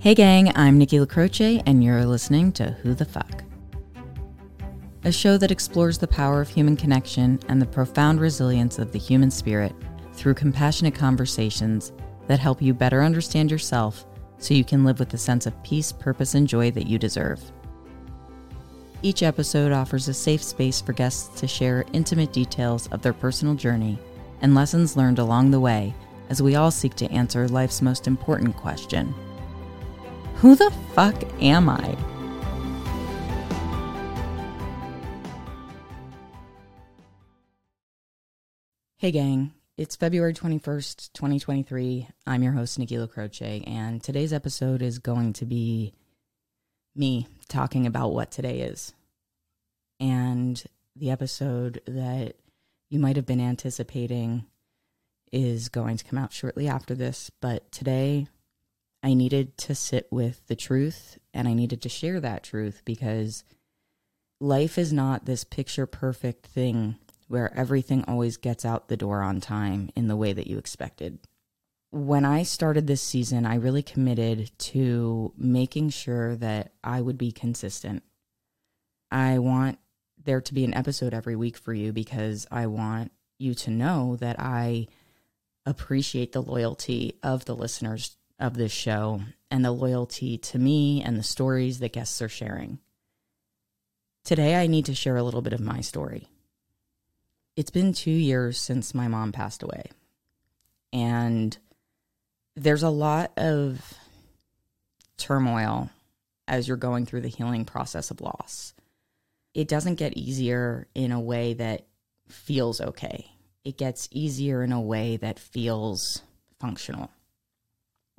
Hey, gang, I'm Nikki LaCroce, and you're listening to Who the Fuck? A show that explores the power of human connection and the profound resilience of the human spirit through compassionate conversations that help you better understand yourself so you can live with the sense of peace, purpose, and joy that you deserve. Each episode offers a safe space for guests to share intimate details of their personal journey and lessons learned along the way as we all seek to answer life's most important question Who the fuck am I? Hey, gang. It's February 21st, 2023. I'm your host, Nikki LaCroce, and today's episode is going to be me talking about what today is. And the episode that you might have been anticipating is going to come out shortly after this. But today, I needed to sit with the truth and I needed to share that truth because life is not this picture perfect thing where everything always gets out the door on time in the way that you expected. When I started this season, I really committed to making sure that I would be consistent. I want there to be an episode every week for you because I want you to know that I appreciate the loyalty of the listeners of this show and the loyalty to me and the stories that guests are sharing. Today, I need to share a little bit of my story. It's been two years since my mom passed away, and there's a lot of turmoil as you're going through the healing process of loss. It doesn't get easier in a way that feels okay it gets easier in a way that feels functional.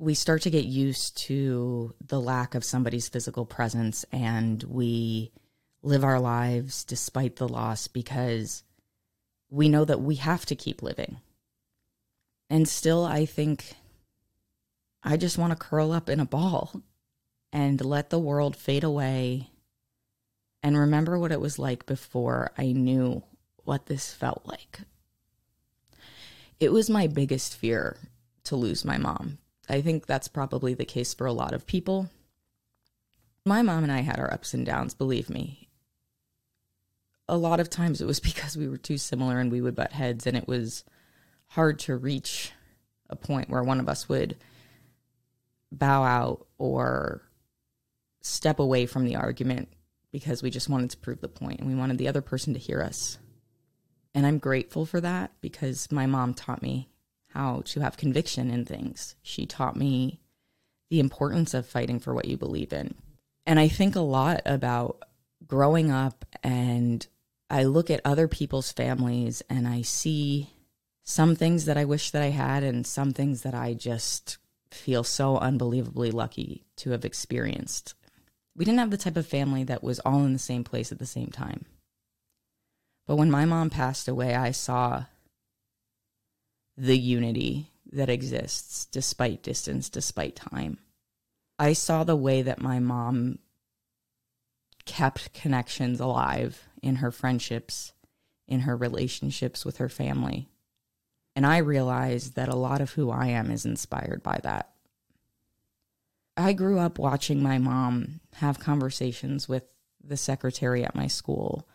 We start to get used to the lack of somebody's physical presence and we live our lives despite the loss because we know that we have to keep living. And still, I think I just want to curl up in a ball and let the world fade away and remember what it was like before I knew what this felt like it was my biggest fear to lose my mom. I think that's probably the case for a lot of people. My mom and I had our ups and downs, believe me. A lot of times it was because we were too similar and we would butt heads, and it was hard to reach a point where one of us would bow out or step away from the argument because we just wanted to prove the point and we wanted the other person to hear us. And I'm grateful for that because my mom taught me how to have conviction in things. She taught me the importance of fighting for what you believe in. And I think a lot about growing up and I look at other people's families and I see some things that I wish that I had and some things that I just feel so unbelievably lucky to have experienced. We didn't have the type of family that was all in the same place at the same time. But when my mom passed away, I saw the unity that exists despite distance, despite time. I saw the way that my mom kept connections alive in her friendships, in her relationships with her family. And I realized that a lot of who I am is inspired by that. I grew up watching my mom have conversations with the secretary at my school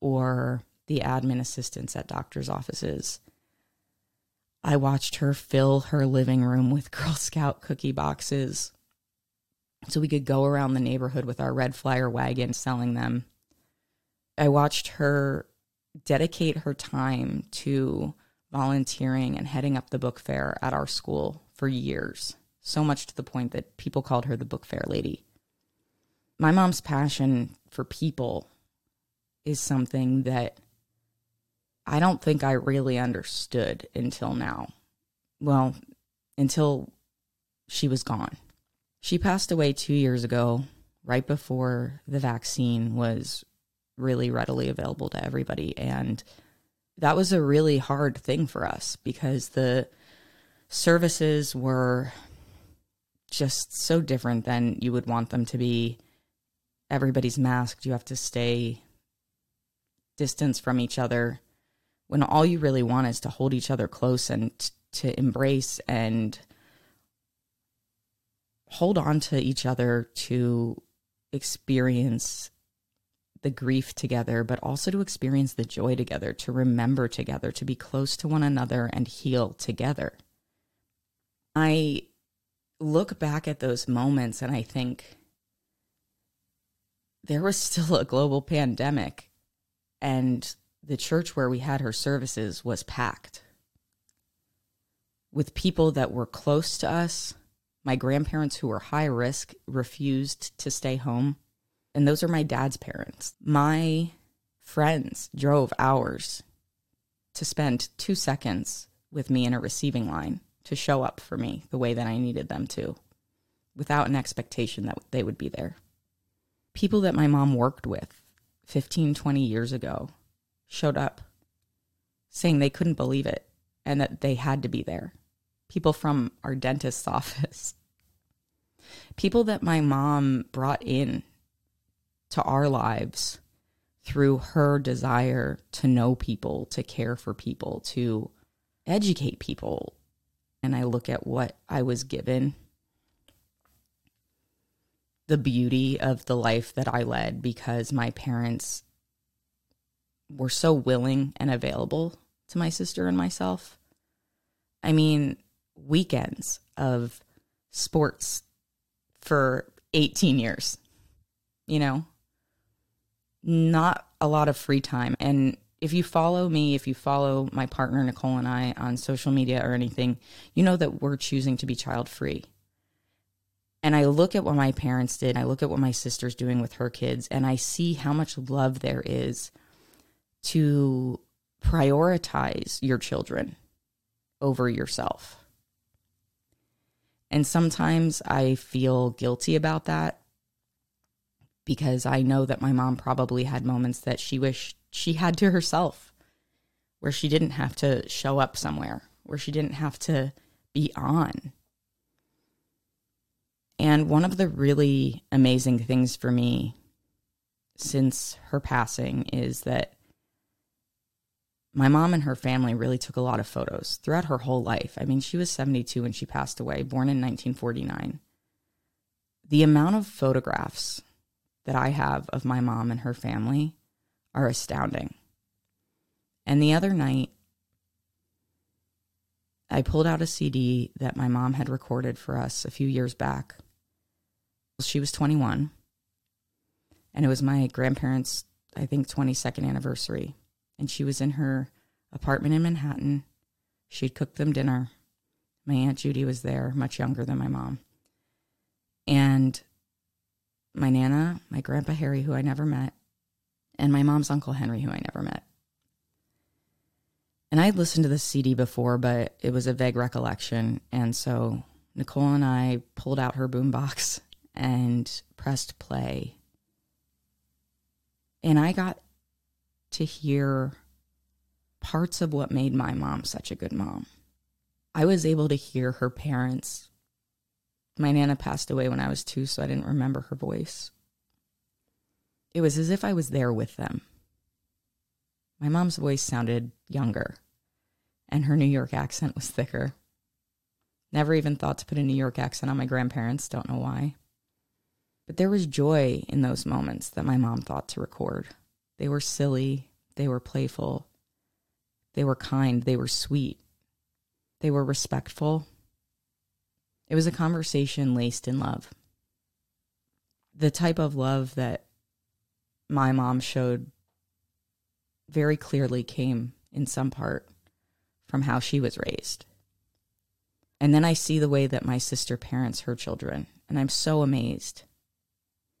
or the admin assistants at doctors' offices. I watched her fill her living room with Girl Scout cookie boxes so we could go around the neighborhood with our red flyer wagon selling them. I watched her dedicate her time to volunteering and heading up the book fair at our school for years, so much to the point that people called her the book fair lady. My mom's passion for people is something that I don't think I really understood until now. Well, until she was gone. She passed away two years ago, right before the vaccine was really readily available to everybody. And that was a really hard thing for us because the services were just so different than you would want them to be. Everybody's masked. You have to stay distance from each other when all you really want is to hold each other close and t- to embrace and hold on to each other to experience the grief together, but also to experience the joy together, to remember together, to be close to one another and heal together. I look back at those moments and I think there was still a global pandemic, and the church where we had her services was packed with people that were close to us. My grandparents, who were high risk, refused to stay home and those are my dad's parents. My friends drove hours to spend two seconds with me in a receiving line to show up for me the way that I needed them to without an expectation that they would be there. People that my mom worked with 15, 20 years ago showed up saying they couldn't believe it and that they had to be there. People from our dentist's office. People that my mom brought in to our lives through her desire to know people, to care for people, to educate people. And I look at what I was given, the beauty of the life that I led because my parents were so willing and available to my sister and myself. I mean, weekends of sports for 18 years, you know, not a lot of free time. And if you follow me, if you follow my partner Nicole and I on social media or anything, you know that we're choosing to be child free. And I look at what my parents did, I look at what my sister's doing with her kids, and I see how much love there is to prioritize your children over yourself. And sometimes I feel guilty about that because I know that my mom probably had moments that she wished she had to herself, where she didn't have to show up somewhere, where she didn't have to be on. And one of the really amazing things for me since her passing is that my mom and her family really took a lot of photos throughout her whole life. I mean, she was 72 when she passed away, born in 1949. The amount of photographs that I have of my mom and her family are astounding. And the other night, I pulled out a CD that my mom had recorded for us a few years back. She was 21, and it was my grandparents' I think 22nd anniversary. And she was in her apartment in Manhattan. She'd cooked them dinner. My Aunt Judy was there, much younger than my mom. And my Nana, my Grandpa Harry, who I never met, and my mom's Uncle Henry, who I never met. And I had listened to this CD before, but it was a vague recollection. And so Nicole and I pulled out her boombox and pressed play. And I got to hear parts of what made my mom such a good mom. I was able to hear her parents my Nana passed away when I was two, so I didn't remember her voice. It was as if I was there with them. My mom's voice sounded younger, and her New York accent was thicker. Never even thought to put a New York accent on my grandparents, don't know why. But there was joy in those moments that my mom thought to record. They were silly, they were playful, they were kind, they were sweet, they were respectful, it was a conversation laced in love. The type of love that my mom showed very clearly came in some part from how she was raised. And then I see the way that my sister parents her children, and I'm so amazed.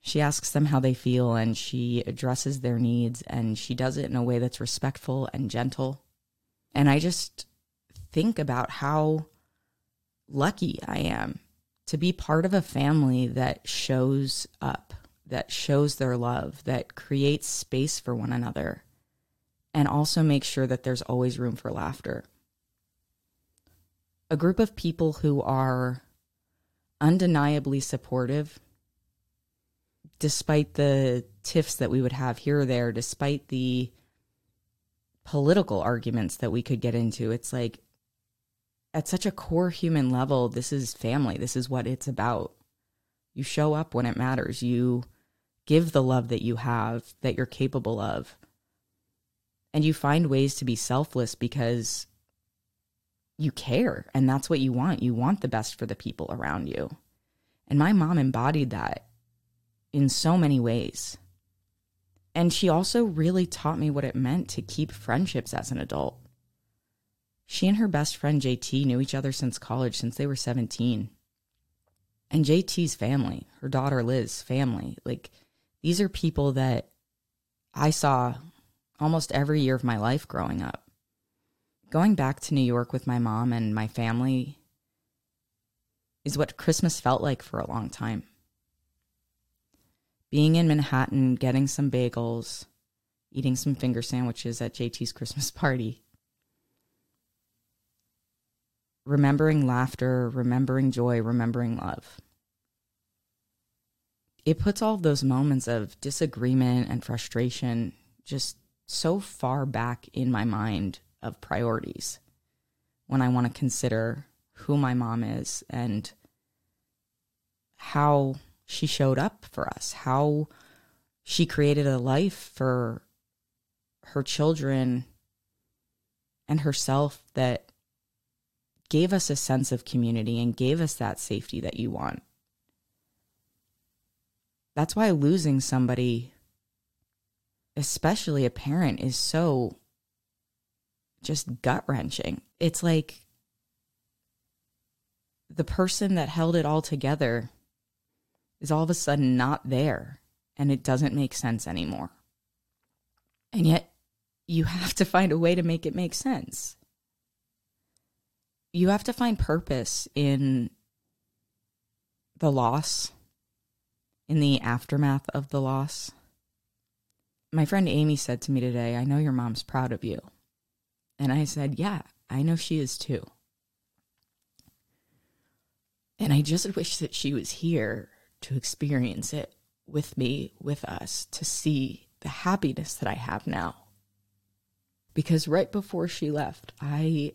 She asks them how they feel and she addresses their needs, and she does it in a way that's respectful and gentle. And I just think about how lucky I am to be part of a family that shows up, that shows their love, that creates space for one another, and also makes sure that there's always room for laughter. A group of people who are undeniably supportive, despite the tiffs that we would have here or there, despite the political arguments that we could get into. It's like at such a core human level, this is family. This is what it's about. You show up when it matters. You give the love that you have, that you're capable of. And you find ways to be selfless because you care and that's what you want. You want the best for the people around you. And my mom embodied that in so many ways. And she also really taught me what it meant to keep friendships as an adult. She and her best friend JT knew each other since college, since they were 17. And JT's family, her daughter Liz's family, like these are people that I saw almost every year of my life growing up. Going back to New York with my mom and my family is what Christmas felt like for a long time. Being in Manhattan, getting some bagels, eating some finger sandwiches at JT's Christmas party. Remembering laughter, remembering joy, remembering love. It puts all those moments of disagreement and frustration just so far back in my mind of priorities when I want to consider who my mom is and how she showed up for us, how she created a life for her children and herself that gave us a sense of community and gave us that safety that you want. That's why losing somebody, especially a parent, is so just gut wrenching. It's like the person that held it all together is all of a sudden not there and it doesn't make sense anymore. And yet, you have to find a way to make it make sense. You have to find purpose in the loss, in the aftermath of the loss. My friend Amy said to me today, I know your mom's proud of you. And I said, Yeah, I know she is too. And I just wish that she was here to experience it with me, with us, to see the happiness that I have now. Because right before she left, I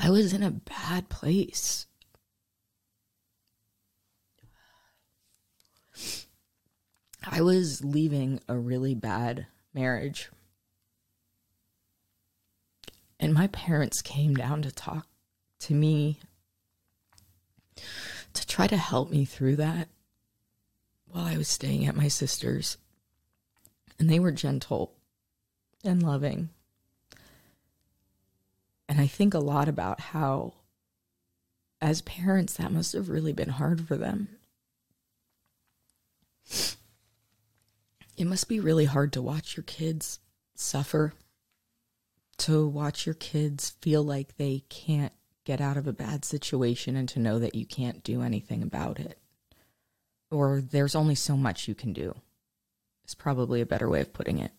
I was in a bad place. I was leaving a really bad marriage and my parents came down to talk to me to try to help me through that while I was staying at my sister's. And they were gentle and loving. And I think a lot about how, as parents, that must have really been hard for them. It must be really hard to watch your kids suffer to watch your kids feel like they can't get out of a bad situation and to know that you can't do anything about it. Or there's only so much you can do, is probably a better way of putting it.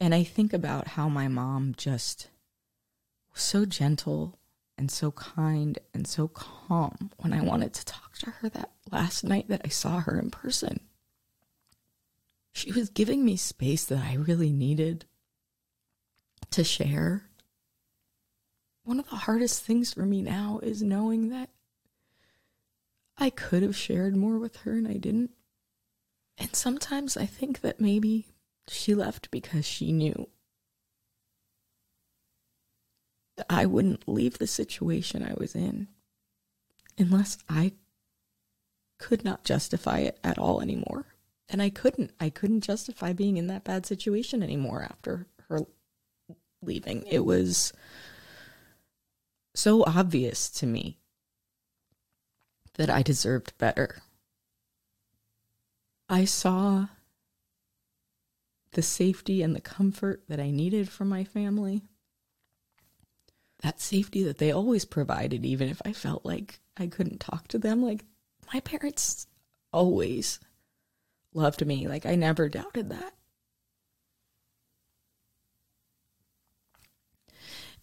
And I think about how my mom just was so gentle and so kind and so calm when I wanted to talk to her that last night that I saw her in person. She was giving me space that I really needed to share. One of the hardest things for me now is knowing that I could have shared more with her and I didn't. And sometimes I think that maybe she left because she knew that I wouldn't leave the situation I was in unless I could not justify it at all anymore. And I couldn't. I couldn't justify being in that bad situation anymore after her leaving. It was so obvious to me that I deserved better. I saw the safety and the comfort that I needed from my family. That safety that they always provided, even if I felt like I couldn't talk to them. Like, my parents always loved me. Like, I never doubted that.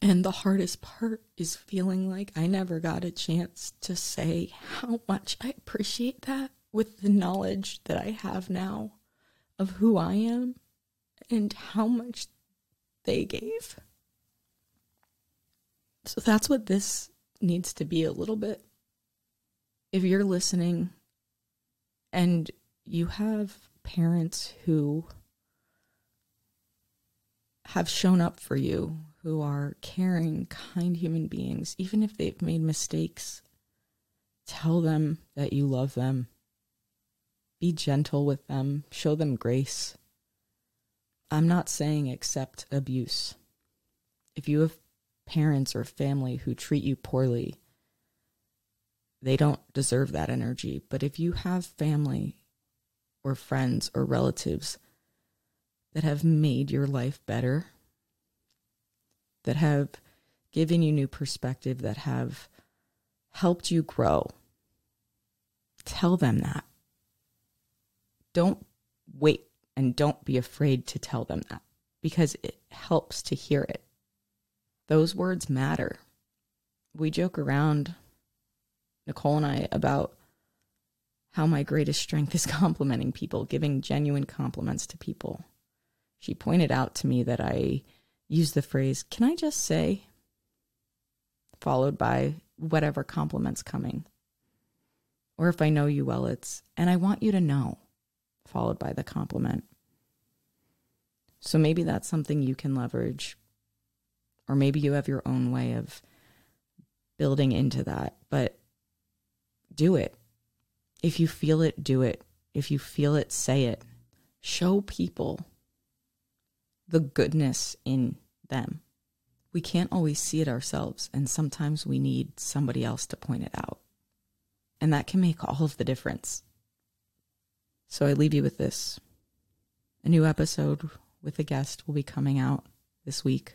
And the hardest part is feeling like I never got a chance to say how much I appreciate that with the knowledge that I have now of who I am and how much they gave. So that's what this needs to be a little bit. if you're listening and you have parents who have shown up for you, who are caring, kind human beings, even if they've made mistakes, tell them that you love them. Be gentle with them, show them grace. I'm not saying accept abuse. If you have parents or family who treat you poorly, they don't deserve that energy. But if you have family or friends or relatives that have made your life better, that have given you new perspective, that have helped you grow, tell them that. Don't wait and don't be afraid to tell them that because it helps to hear it. Those words matter. We joke around, Nicole and I, about how my greatest strength is complimenting people, giving genuine compliments to people. She pointed out to me that I use the phrase, Can I just say? followed by whatever compliments coming. Or if I know you well, it's, and I want you to know, followed by the compliment. So maybe that's something you can leverage or maybe you have your own way of building into that, but do it. If you feel it, do it. If you feel it, say it. Show people the goodness in them. We can't always see it ourselves, and sometimes we need somebody else to point it out. And that can make all of the difference. So I leave you with this. A new episode with a guest will be coming out this week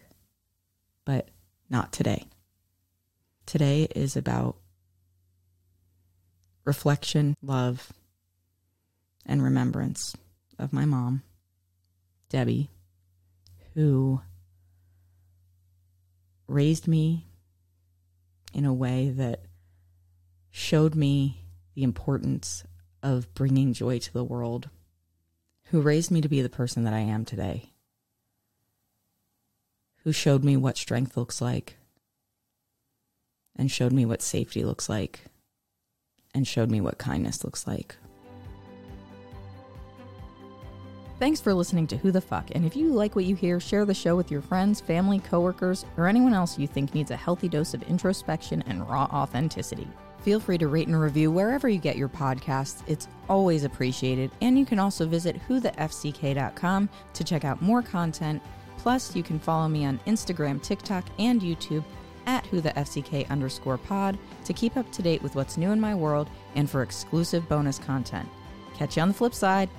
but not today. Today is about reflection, love, and remembrance of my mom, Debbie, who raised me in a way that showed me the importance of bringing joy to the world, who raised me to be the person that I am today who showed me what strength looks like and showed me what safety looks like and showed me what kindness looks like. Thanks for listening to Who the Fuck. And if you like what you hear, share the show with your friends, family, coworkers, or anyone else you think needs a healthy dose of introspection and raw authenticity. Feel free to rate and review wherever you get your podcasts. It's always appreciated. And you can also visit whothefck.com to check out more content Plus, you can follow me on Instagram, TikTok, and YouTube at whothefck underscore pod to keep up to date with what's new in my world and for exclusive bonus content. Catch you on the flip side.